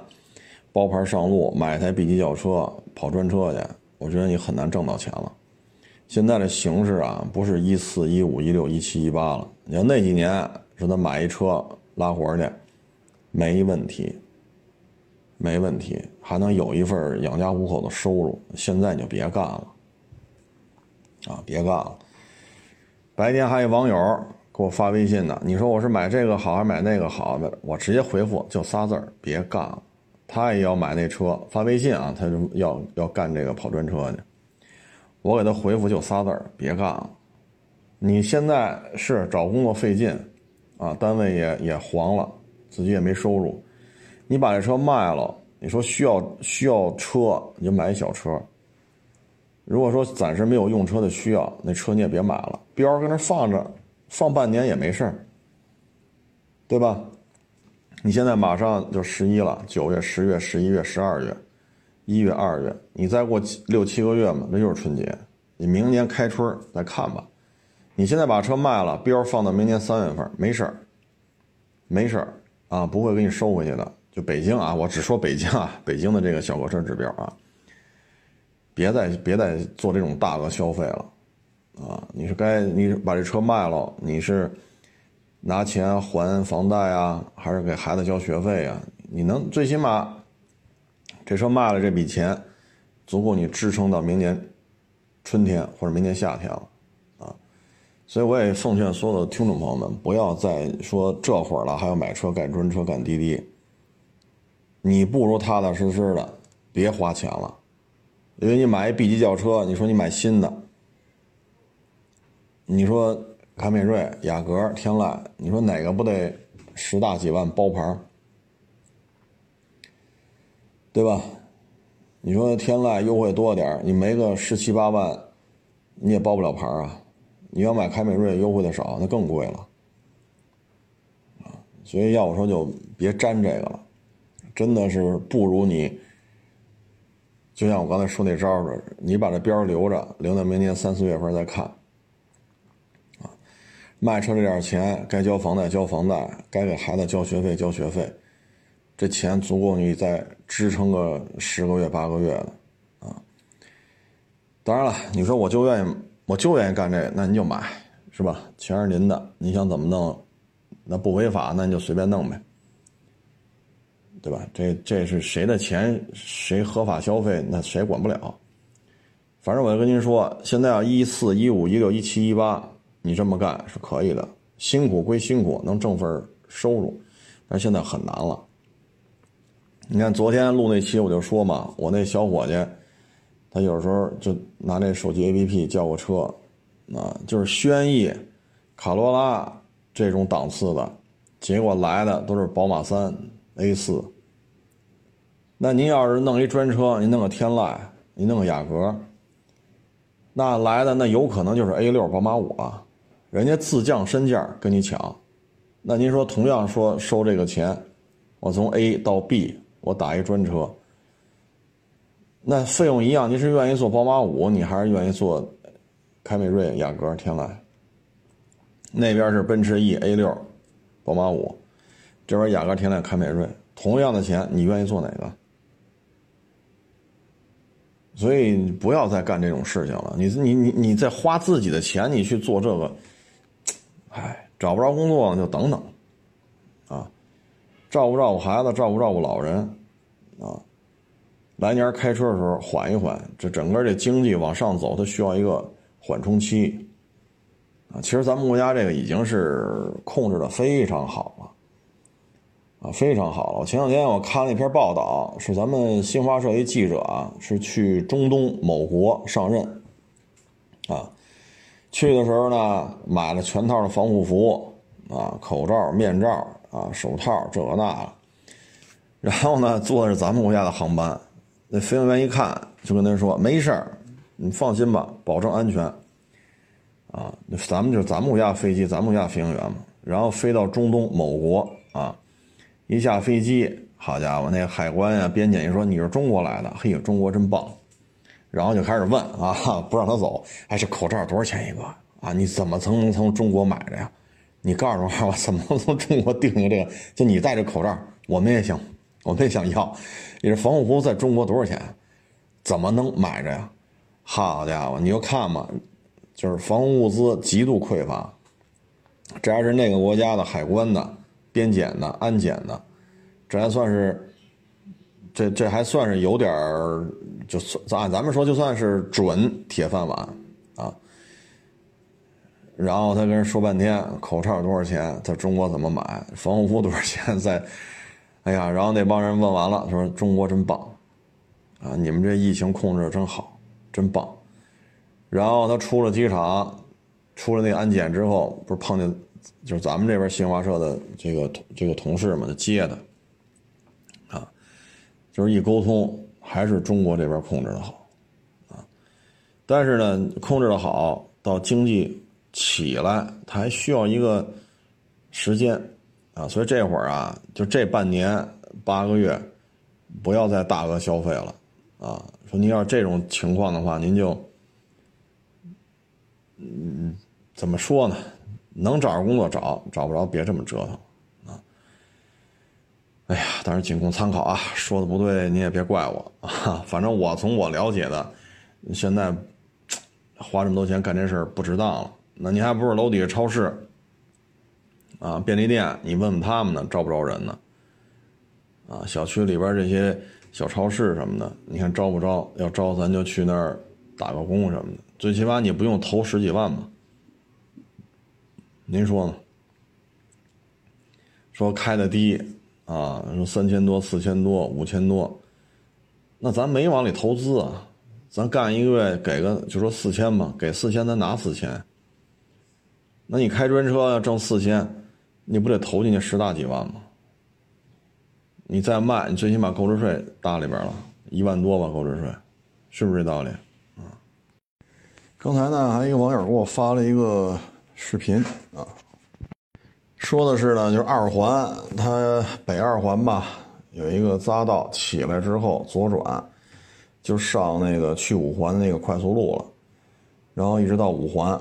包牌上路，买台 B 级轿车跑专车去，我觉得你很难挣到钱了。现在的形势啊，不是一四一五一六一七一八了。你要那几年说他买一车拉活去，没问题，没问题，还能有一份养家糊口的收入。现在你就别干了，啊，别干了。白天还有网友给我发微信呢，你说我是买这个好还是买那个好的？我直接回复就仨字儿：别干。他也要买那车，发微信啊，他就要要干这个跑专车去。我给他回复就仨字儿：别干了。你现在是找工作费劲，啊，单位也也黄了，自己也没收入。你把这车卖了，你说需要需要车，你就买小车。如果说暂时没有用车的需要，那车你也别买了，标搁那放着，放半年也没事儿，对吧？你现在马上就十一了，九月、十月、十一月、十二月、一月、二月，你再过六七个月嘛，那就是春节。你明年开春再看吧。你现在把车卖了，标放到明年三月份，没事儿，没事儿啊，不会给你收回去的。就北京啊，我只说北京啊，北京的这个小客车指标啊。别再别再做这种大额消费了，啊！你是该你把这车卖了，你是拿钱还房贷啊，还是给孩子交学费啊？你能最起码这车卖了这笔钱，足够你支撑到明年春天或者明年夏天了，啊！所以我也奉劝所有的听众朋友们，不要再说这会儿了还要买车干专车干滴滴，你不如踏踏实实的别花钱了。因为你买一 B 级轿车，你说你买新的，你说凯美瑞、雅阁、天籁，你说哪个不得十大几万包牌对吧？你说天籁优惠多点你没个十七八万，你也包不了牌啊。你要买凯美瑞优惠的少，那更贵了啊。所以要我说，就别沾这个了，真的是不如你。就像我刚才说那招似的，你把这标留着，留到明年三四月份再看。卖车这点钱，该交房贷交房贷，该给孩子交学费交学费，这钱足够你再支撑个十个月八个月的，啊。当然了，你说我就愿意，我就愿意干这个，那你就买，是吧？钱是您的，你想怎么弄，那不违法，那你就随便弄呗。对吧？这这是谁的钱，谁合法消费，那谁管不了。反正我就跟您说，现在要一四一五一六一七一八，你这么干是可以的，辛苦归辛苦，能挣份收入，但现在很难了。你看昨天录那期我就说嘛，我那小伙计，他有时候就拿那手机 APP 叫个车，啊，就是轩逸、卡罗拉这种档次的，结果来的都是宝马三。A 四，那您要是弄一专车，您弄个天籁，您弄个雅阁，那来的那有可能就是 A 六宝马五啊，人家自降身价跟你抢，那您说同样说收这个钱，我从 A 到 B 我打一专车，那费用一样，您是愿意坐宝马五，你还是愿意坐凯美瑞、雅阁、天籁？那边是奔驰 E A 六，宝马五。这边雅阁、天籁、凯美瑞，同样的钱，你愿意做哪个？所以不要再干这种事情了。你你你你在花自己的钱，你去做这个，哎，找不着工作就等等，啊，照顾照顾孩子，照顾照顾老人，啊，来年开车的时候缓一缓，这整个这经济往上走，它需要一个缓冲期，啊，其实咱们国家这个已经是控制的非常好了。啊，非常好了！我前两天我看了一篇报道，是咱们新华社一记者啊，是去中东某国上任，啊，去的时候呢，买了全套的防护服啊，口罩、面罩啊，手套这个那个，然后呢，坐的是咱们国家的航班，那飞行员一看就跟他说没事儿，你放心吧，保证安全。啊，咱们就是咱们国家飞机，咱们国家飞行员嘛，然后飞到中东某国啊，一下飞机，好家伙，那海关呀、边检一说你是中国来的，嘿，中国真棒，然后就开始问啊，不让他走，哎，这口罩多少钱一个啊？你怎么曾能从中国买的呀？你告诉我，我怎么能从中国订个这个？就你戴这口罩，我们也行，我们也想要。你这防护服在中国多少钱？怎么能买着呀？好家伙，你就看吧。就是防护物资极度匮乏，这还是那个国家的海关的、边检的、安检的，这还算是，这这还算是有点儿，就算按咱们说就算是准铁饭碗啊。然后他跟人说半天，口罩多少钱，在中国怎么买，防护服多少钱，在，哎呀，然后那帮人问完了，说中国真棒，啊，你们这疫情控制的真好，真棒。然后他出了机场，出了那安检之后，不是碰见，就是咱们这边新华社的这个这个同事嘛，他接的，就是一沟通，还是中国这边控制的好，啊，但是呢，控制的好，到经济起来，他还需要一个时间，啊，所以这会儿啊，就这半年八个月，不要再大额消费了，啊，说您要这种情况的话，您就。嗯，怎么说呢？能找着工作找，找不着别这么折腾！哎呀，当然仅供参考啊，说的不对你也别怪我 啊。反正我从我了解的，现在花这么多钱干这事儿不值当了。那你还不是楼底下超市啊、便利店？你问问他们呢，招不招人呢？啊，小区里边这些小超市什么的，你看招不招？要招，咱就去那儿打个工什么的。最起码你不用投十几万吧？您说呢？说开的低啊，说三千多、四千多、五千多，那咱没往里投资啊，咱干一个月给个就说四千吧，给四千咱拿四千。那你开专车要挣四千，你不得投进去十大几万吗？你再卖，你最起码购置税搭里边了，一万多吧，购置税，是不是这道理？啊刚才呢，还有一个网友给我发了一个视频啊，说的是呢，就是二环，它北二环吧，有一个匝道起来之后左转，就上那个去五环的那个快速路了，然后一直到五环，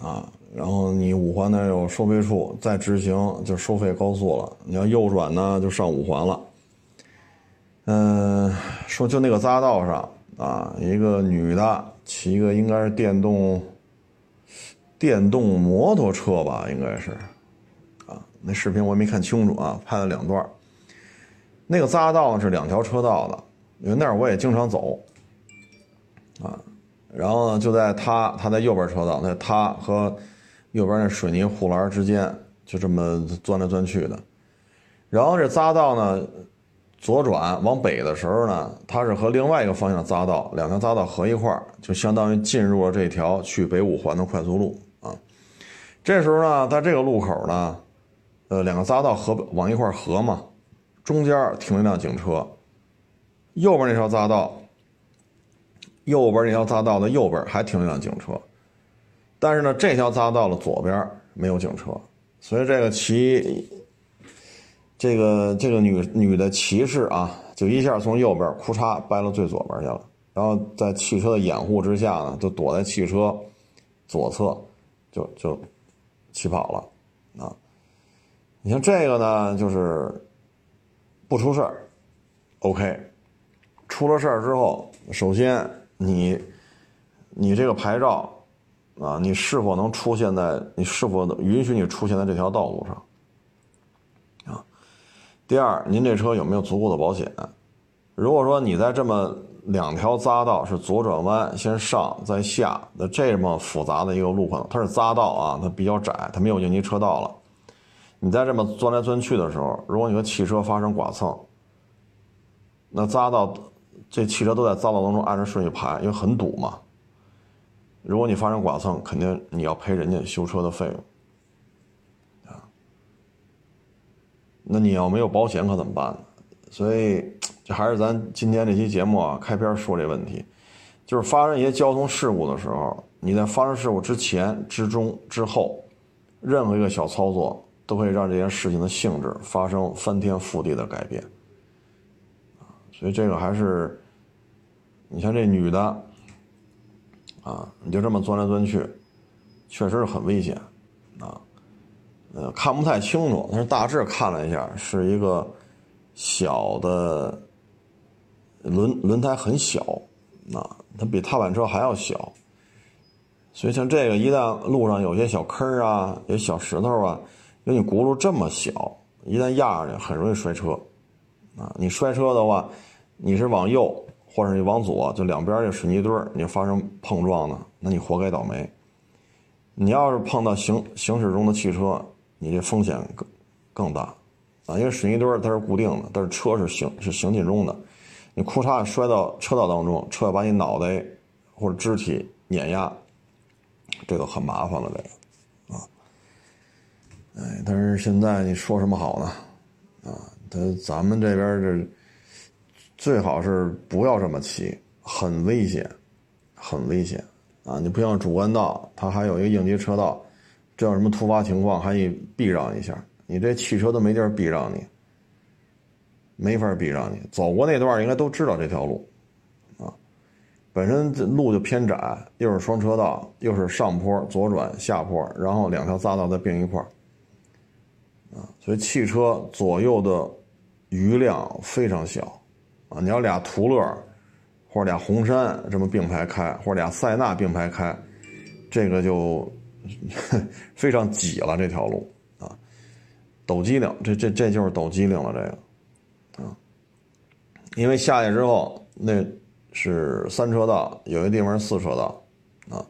啊，然后你五环那有收费处，再直行就收费高速了，你要右转呢就上五环了。嗯，说就那个匝道上啊，一个女的。骑一个应该是电动电动摩托车吧，应该是，那视频我也没看清楚啊，拍了两段。那个匝道是两条车道的，因为那儿我也经常走，啊，然后呢就在他他在右边车道，在他和右边那水泥护栏之间就这么钻来钻去的，然后这匝道呢。左转往北的时候呢，它是和另外一个方向匝道，两条匝道合一块儿，就相当于进入了这条去北五环的快速路啊。这时候呢，在这个路口呢，呃，两个匝道合往一块合嘛，中间停了一辆警车，右边那条匝道，右边那条匝道的右边还停了一辆警车，但是呢，这条匝道的左边没有警车，所以这个骑。这个这个女女的骑士啊，就一下从右边哭嚓掰到最左边去了，然后在汽车的掩护之下呢，就躲在汽车左侧，就就起跑了啊。你像这个呢，就是不出事儿，OK。出了事儿之后，首先你你这个牌照啊，你是否能出现在你是否能允许你出现在这条道路上啊？第二，您这车有没有足够的保险？如果说你在这么两条匝道是左转弯先上再下那这么复杂的一个路况，它是匝道啊，它比较窄，它没有应急车道了。你在这么钻来钻去的时候，如果你和汽车发生剐蹭，那匝道这汽车都在匝道当中按着顺序排，因为很堵嘛。如果你发生剐蹭，肯定你要赔人家修车的费用啊。那你要没有保险可怎么办呢？所以，这还是咱今天这期节目啊，开篇说这问题，就是发生一些交通事故的时候，你在发生事故之前、之中、之后，任何一个小操作都会让这件事情的性质发生翻天覆地的改变。所以这个还是，你像这女的，啊，你就这么钻来钻去，确实是很危险，啊，呃，看不太清楚，但是大致看了一下，是一个小的轮轮胎很小，啊，它比踏板车还要小，所以像这个一旦路上有些小坑啊，有小石头啊，因为你轱辘这么小，一旦压上去很容易摔车，啊，你摔车的话。你是往右，或者你往左，就两边这水泥墩儿，你发生碰撞呢，那你活该倒霉。你要是碰到行行驶中的汽车，你这风险更更大啊，因为水泥墩儿它是固定的，但是车是行是行进中的，你裤衩摔到车道当中，车要把你脑袋或者肢体碾压，这个很麻烦了，这个，哎，但是现在你说什么好呢？啊，他咱们这边这。最好是不要这么骑，很危险，很危险啊！你不像主干道，它还有一个应急车道，这有什么突发情况还得避让一下。你这汽车都没地儿避让你，没法避让你。走过那段应该都知道这条路，啊，本身这路就偏窄，又是双车道，又是上坡左转下坡，然后两条匝道再并一块儿，啊，所以汽车左右的余量非常小。啊，你要俩途乐，或者俩红山这么并排开，或者俩塞纳并排开，这个就 非常挤了这条路啊，抖机灵，这这这就是抖机灵了这个啊，因为下去之后那是三车道，有些地方是四车道啊，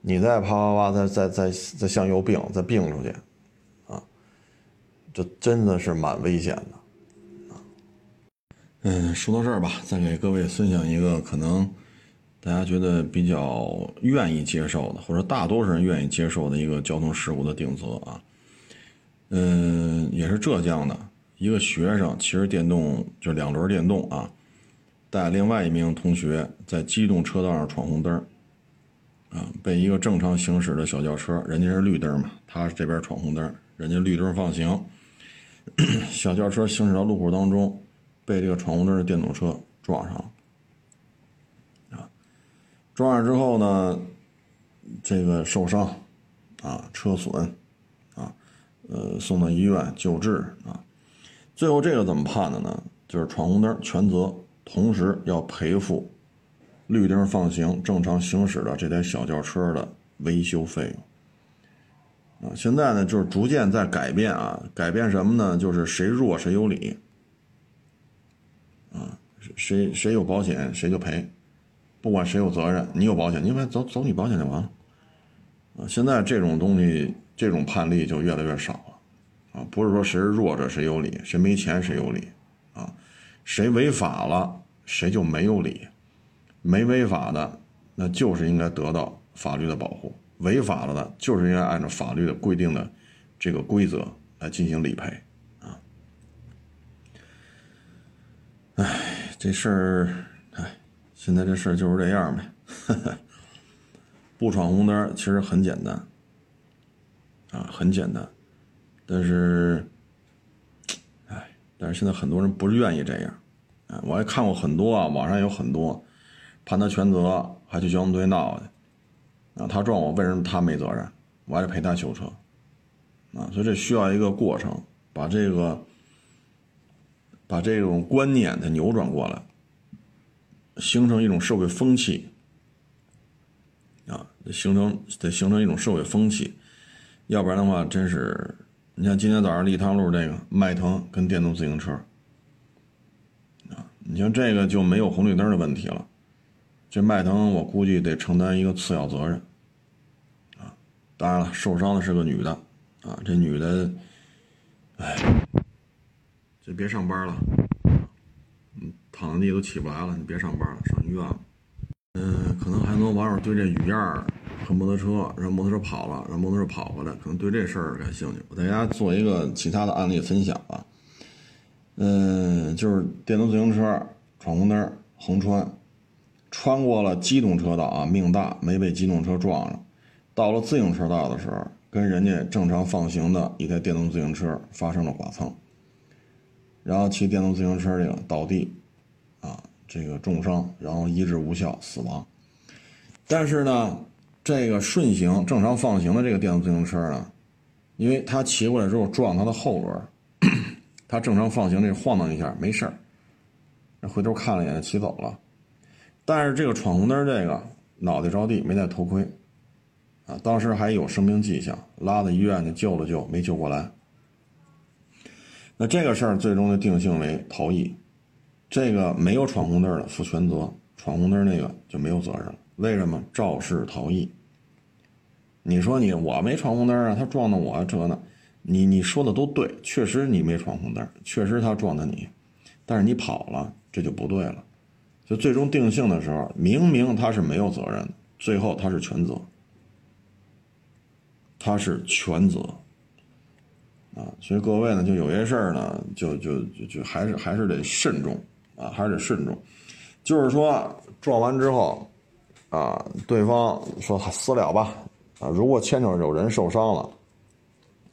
你再啪啪啪再再再再向右并，再并出去，这真的是蛮危险的。嗯，说到这儿吧，再给各位分享一个可能大家觉得比较愿意接受的，或者大多数人愿意接受的一个交通事故的定责啊。嗯，也是浙江的一个学生骑着电动，就两轮电动啊，带另外一名同学在机动车道上闯红灯啊，被一个正常行驶的小轿车，人家是绿灯嘛，他这边闯红灯，人家绿灯放行，小轿车行驶到路口当中。被这个闯红灯的电动车撞上了，啊，撞上之后呢，这个受伤，啊，车损，啊，呃，送到医院救治啊，最后这个怎么判的呢？就是闯红灯全责，同时要赔付绿灯放行正常行驶的这台小轿车的维修费用，现在呢就是逐渐在改变啊，改变什么呢？就是谁弱谁有理。啊，谁谁有保险谁就赔，不管谁有责任，你有保险，你反走走你保险就完了。啊，现在这种东西，这种判例就越来越少了。啊，不是说谁是弱者谁有理，谁没钱谁有理，啊，谁违法了谁就没有理，没违法的那就是应该得到法律的保护，违法了的就是应该按照法律的规定的这个规则来进行理赔啊。哎，这事儿，哎，现在这事儿就是这样呗。不闯红灯其实很简单，啊，很简单。但是，哎，但是现在很多人不愿意这样。啊，我还看过很多啊，网上有很多判他全责，还去交通队闹去。啊，他撞我，为什么他没责任？我还得赔他修车。啊，所以这需要一个过程，把这个。把这种观念它扭转过来，形成一种社会风气，啊，形成得形成一种社会风气，要不然的话，真是，你像今天早上立汤路这个迈腾跟电动自行车，啊，你像这个就没有红绿灯的问题了，这迈腾我估计得承担一个次要责任，当然了，受伤的是个女的，啊，这女的，哎。就别上班了，嗯，躺在地都起不来了，你别上班了，上医院了。嗯，可能很多网友对这雨燕和摩托车，让摩托车跑了，让摩托车跑回来，可能对这事儿感兴趣。我给大家做一个其他的案例分享吧。嗯，就是电动自行车闯红灯横穿，穿过了机动车道啊，命大没被机动车撞上。到了自行车道的时候，跟人家正常放行的一台电动自行车发生了剐蹭，然后骑电动自行车这个倒地，啊，这个重伤，然后医治无效死亡。但是呢，这个顺行正常放行的这个电动自行车呢，因为他骑过来之后撞他的后轮，他正常放行这晃荡一下没事儿，回头看了一眼骑走了。但是这个闯红灯这个脑袋着地没戴头盔，啊，当时还有生命迹象，拉到医院去救了救，没救过来。那这个事儿最终就定性为逃逸，这个没有闯红灯的负全责，闯红灯那个就没有责任了。为什么肇事逃逸？你说你我没闯红灯啊，他撞的我这呢，你你说的都对，确实你没闯红灯，确实他撞的你，但是你跑了，这就不对了。就最终定性的时候，明明他是没有责任的，最后他是全责，他是全责，啊，所以各位呢，就有些事儿呢，就就就还是还是得慎重啊，还是得慎重。就是说撞完之后，啊，对方说私了吧，啊，如果牵扯有人受伤了，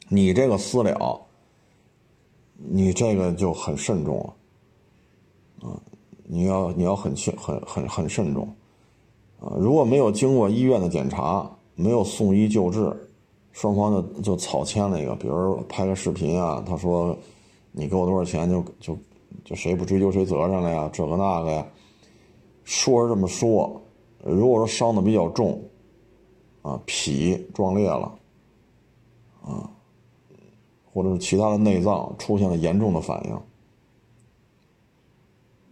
你这个私了，你这个就很慎重了，啊。你要你要很慎很很很慎重，啊，如果没有经过医院的检查，没有送医救治，双方就就草签了一个，比如拍个视频啊，他说你给我多少钱就就就谁不追究谁责任了呀，这个那个呀，说是这么说，如果说伤的比较重，啊，脾撞裂了，啊，或者是其他的内脏出现了严重的反应。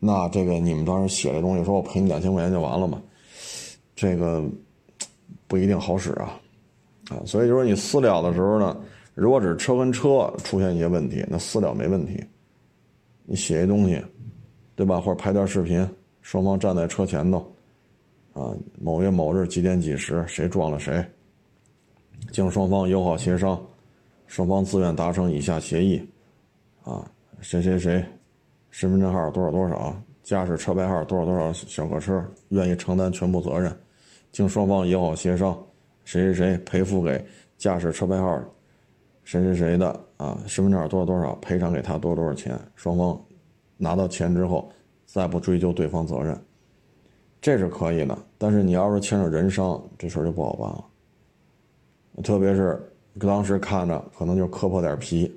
那这个你们当时写这东西，说我赔你两千块钱就完了嘛？这个不一定好使啊，啊，所以就说你私了的时候呢，如果只是车跟车出现一些问题，那私了没问题。你写一东西，对吧？或者拍段视频，双方站在车前头，啊，某月某日几点几时谁撞了谁，经双方友好协商，双方自愿达成以下协议，啊，谁谁谁。身份证号多少多少，驾驶车牌号多少多少小客车，愿意承担全部责任，经双方友好协商，谁谁谁赔付给驾驶车牌号谁谁谁的啊，身份证多少多少赔偿给他多少多少钱，双方拿到钱之后再不追究对方责任，这是可以的。但是你要是牵扯人伤，这事儿就不好办了。特别是当时看着可能就磕破点皮，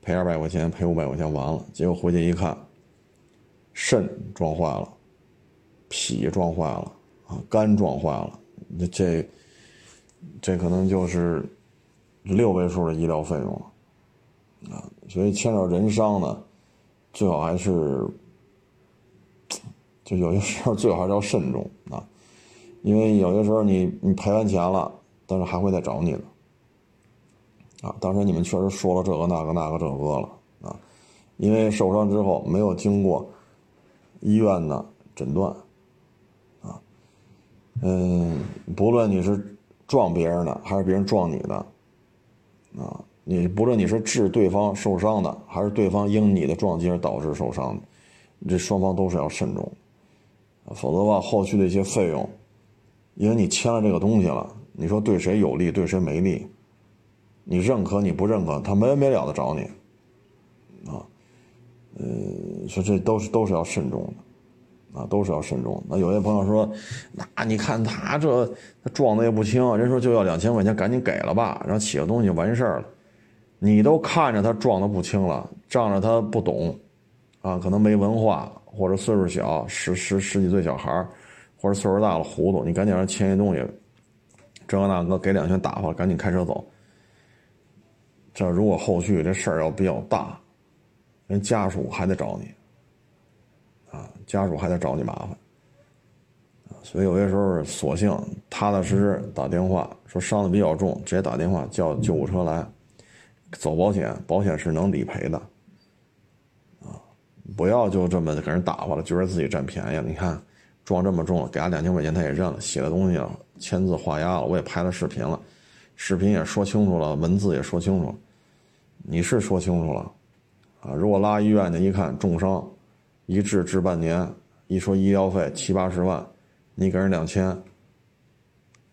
赔二百块钱，赔五百块钱完了，结果回去一看。肾撞坏了，脾撞坏了，啊，肝撞坏了，那这，这可能就是六位数的医疗费用了，啊，所以牵扯人伤呢，最好还是，就有些时候最好还是要慎重啊，因为有些时候你你赔完钱了，但是还会再找你的，啊，当时你们确实说了这个那个那个这个了啊，因为受伤之后没有经过。医院的诊断，啊，嗯，不论你是撞别人的还是别人撞你的，啊，你不论你是致对方受伤的还是对方因你的撞击而导致受伤的，这双方都是要慎重，否则的话，后续的一些费用，因为你签了这个东西了，你说对谁有利对谁没利，你认可你不认可，他没完没了的找你，啊。呃，说这都是都是要慎重的，啊，都是要慎重。那有些朋友说，那你看他这他撞的也不轻，人说就要两千块钱，赶紧给了吧，然后起个东西就完事儿了。你都看着他撞的不轻了，仗着他不懂，啊，可能没文化或者岁数小，十十十几岁小孩或者岁数大了糊涂，你赶紧让签一东西，这个那个给两拳打发，赶紧开车走。这如果后续这事儿要比较大。人家属还得找你，家属还得找你麻烦，所以有些时候索性踏踏实实打电话，说伤的比较重，直接打电话叫救护车来，走保险，保险是能理赔的，啊，不要就这么给人打发了，觉得自己占便宜了。你看撞这么重了，给他两千块钱他也认了，写了东西了，签字画押了，我也拍了视频了，视频也说清楚了，文字也说清楚了，你是说清楚了。啊，如果拉医院去一看重伤，一治治半年，一说医疗费七八十万，你给人两千，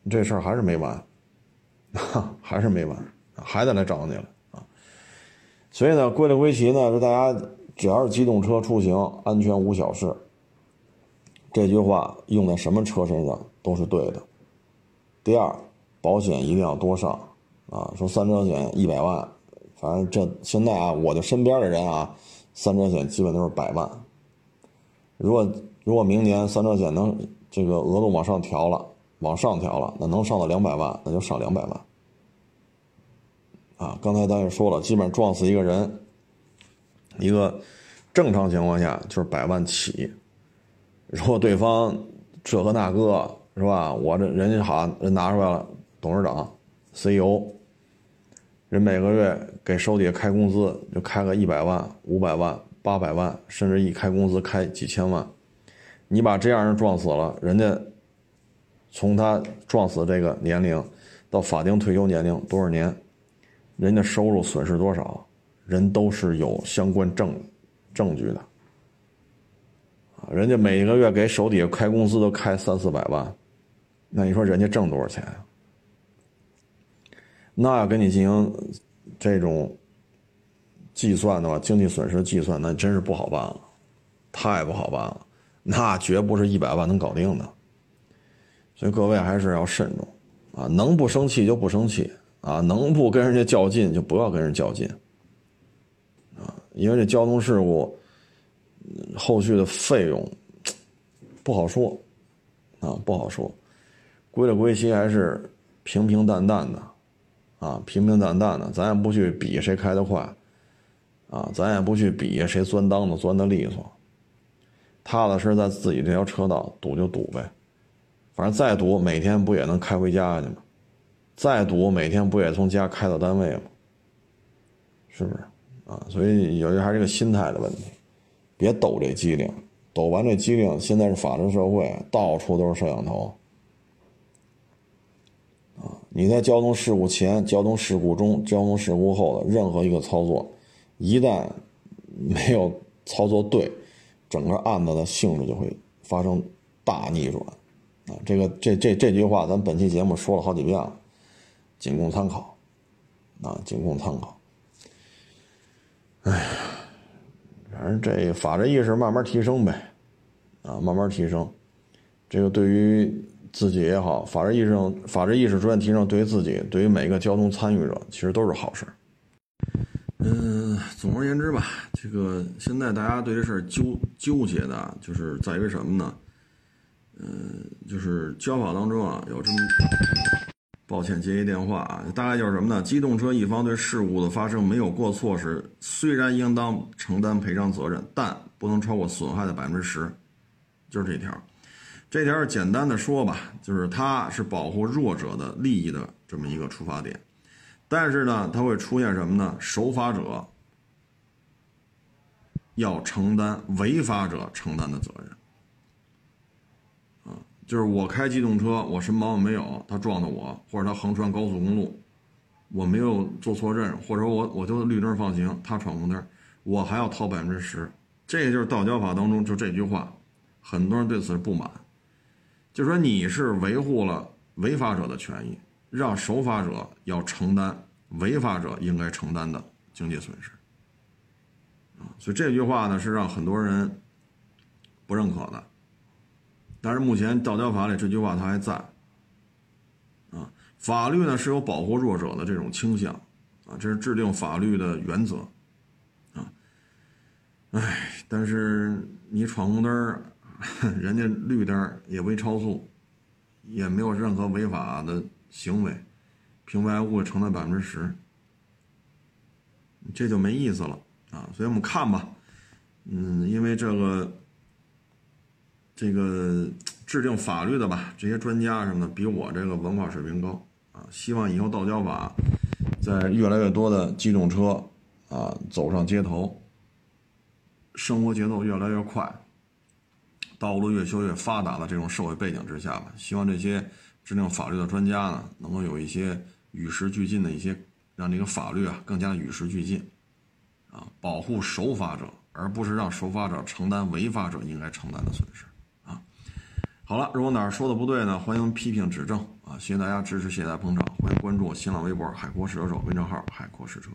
这事儿还是没完，哈 还是没完，还得来找你了啊！所以呢，归了归齐呢，是大家只要是机动车出行，安全无小事。这句话用在什么车身上都是对的。第二，保险一定要多上啊！说三者险一百万，反正这现在啊，我的身边的人啊，三者险基本都是百万。如果如果明年三者险能这个额度往上调了，往上调了，那能上到两百万，那就上两百万。啊，刚才咱也说了，基本上撞死一个人，一个正常情况下就是百万起。如果对方这个那个是吧？我这人家好人拿出来了，董事长、CEO，人每个月给手底下开工资就开个一百万、五百万、八百万，甚至一开工资开几千万。你把这样人撞死了，人家从他撞死这个年龄到法定退休年龄多少年？人家收入损失多少？人都是有相关证证据的。人家每个月给手底下开工资都开三四百万，那你说人家挣多少钱啊？那要给你进行这种计算的话，经济损失计算那真是不好办了，太不好办了，那绝不是一百万能搞定的。所以各位还是要慎重啊，能不生气就不生气啊，能不跟人家较劲就不要跟人较劲啊，因为这交通事故。后续的费用 不好说，啊，不好说。归了归期，还是平平淡淡的，啊，平平淡淡的。咱也不去比谁开得快，啊，咱也不去比谁钻裆子钻的利索。踏踏实实在自己这条车道堵就堵呗，反正再堵，每天不也能开回家去吗？再堵，每天不也从家开到单位吗？是不是？啊，所以有些还是个心态的问题。别抖这机灵，抖完这机灵，现在是法治社会，到处都是摄像头。啊，你在交通事故前、交通事故中、交通事故后的任何一个操作，一旦没有操作对，整个案子的性质就会发生大逆转。啊，这个这这这句话，咱本期节目说了好几遍了，仅供参考。啊，仅供参考。哎呀。反正这法治意识慢慢提升呗，啊，慢慢提升，这个对于自己也好，法治意识上、法治意识逐渐提升，对于自己，对于每一个交通参与者，其实都是好事。嗯，总而言之吧，这个现在大家对这事儿纠纠结的，就是在于什么呢？嗯，就是交法当中啊，有这么。抱歉，接一电话啊，大概就是什么呢？机动车一方对事故的发生没有过错时，虽然应当承担赔偿责任，但不能超过损害的百分之十，就是这条。这条简单的说吧，就是它是保护弱者的利益的这么一个出发点，但是呢，它会出现什么呢？守法者要承担违法者承担的责任。啊就是我开机动车，我什么毛病没有，他撞的我，或者他横穿高速公路，我没有做错任务，或者我我就绿灯放行，他闯红灯，我还要掏百分之十。这就是道交法当中就这句话，很多人对此不满，就说你是维护了违法者的权益，让守法者要承担违法者应该承担的经济损失。啊，所以这句话呢是让很多人不认可的。但是目前道交法里这句话它还在，啊，法律呢是有保护弱者的这种倾向，啊，这是制定法律的原则，啊，哎，但是你闯红灯 人家绿灯也未超速，也没有任何违法的行为，平白无故承担百分之十，这就没意思了啊，所以我们看吧，嗯，因为这个。这个制定法律的吧，这些专家什么的，比我这个文化水平高啊。希望以后道交法在越来越多的机动车啊走上街头，生活节奏越来越快，道路越修越发达的这种社会背景之下吧，希望这些制定法律的专家呢，能够有一些与时俱进的一些，让这个法律啊更加与时俱进啊，保护守法者，而不是让守法者承担违法者应该承担的损失。啊好了，如果哪儿说的不对呢，欢迎批评指正啊！谢谢大家支持，谢谢大家捧场，欢迎关注我新浪微博“海阔试车手”微账号“海阔试车”。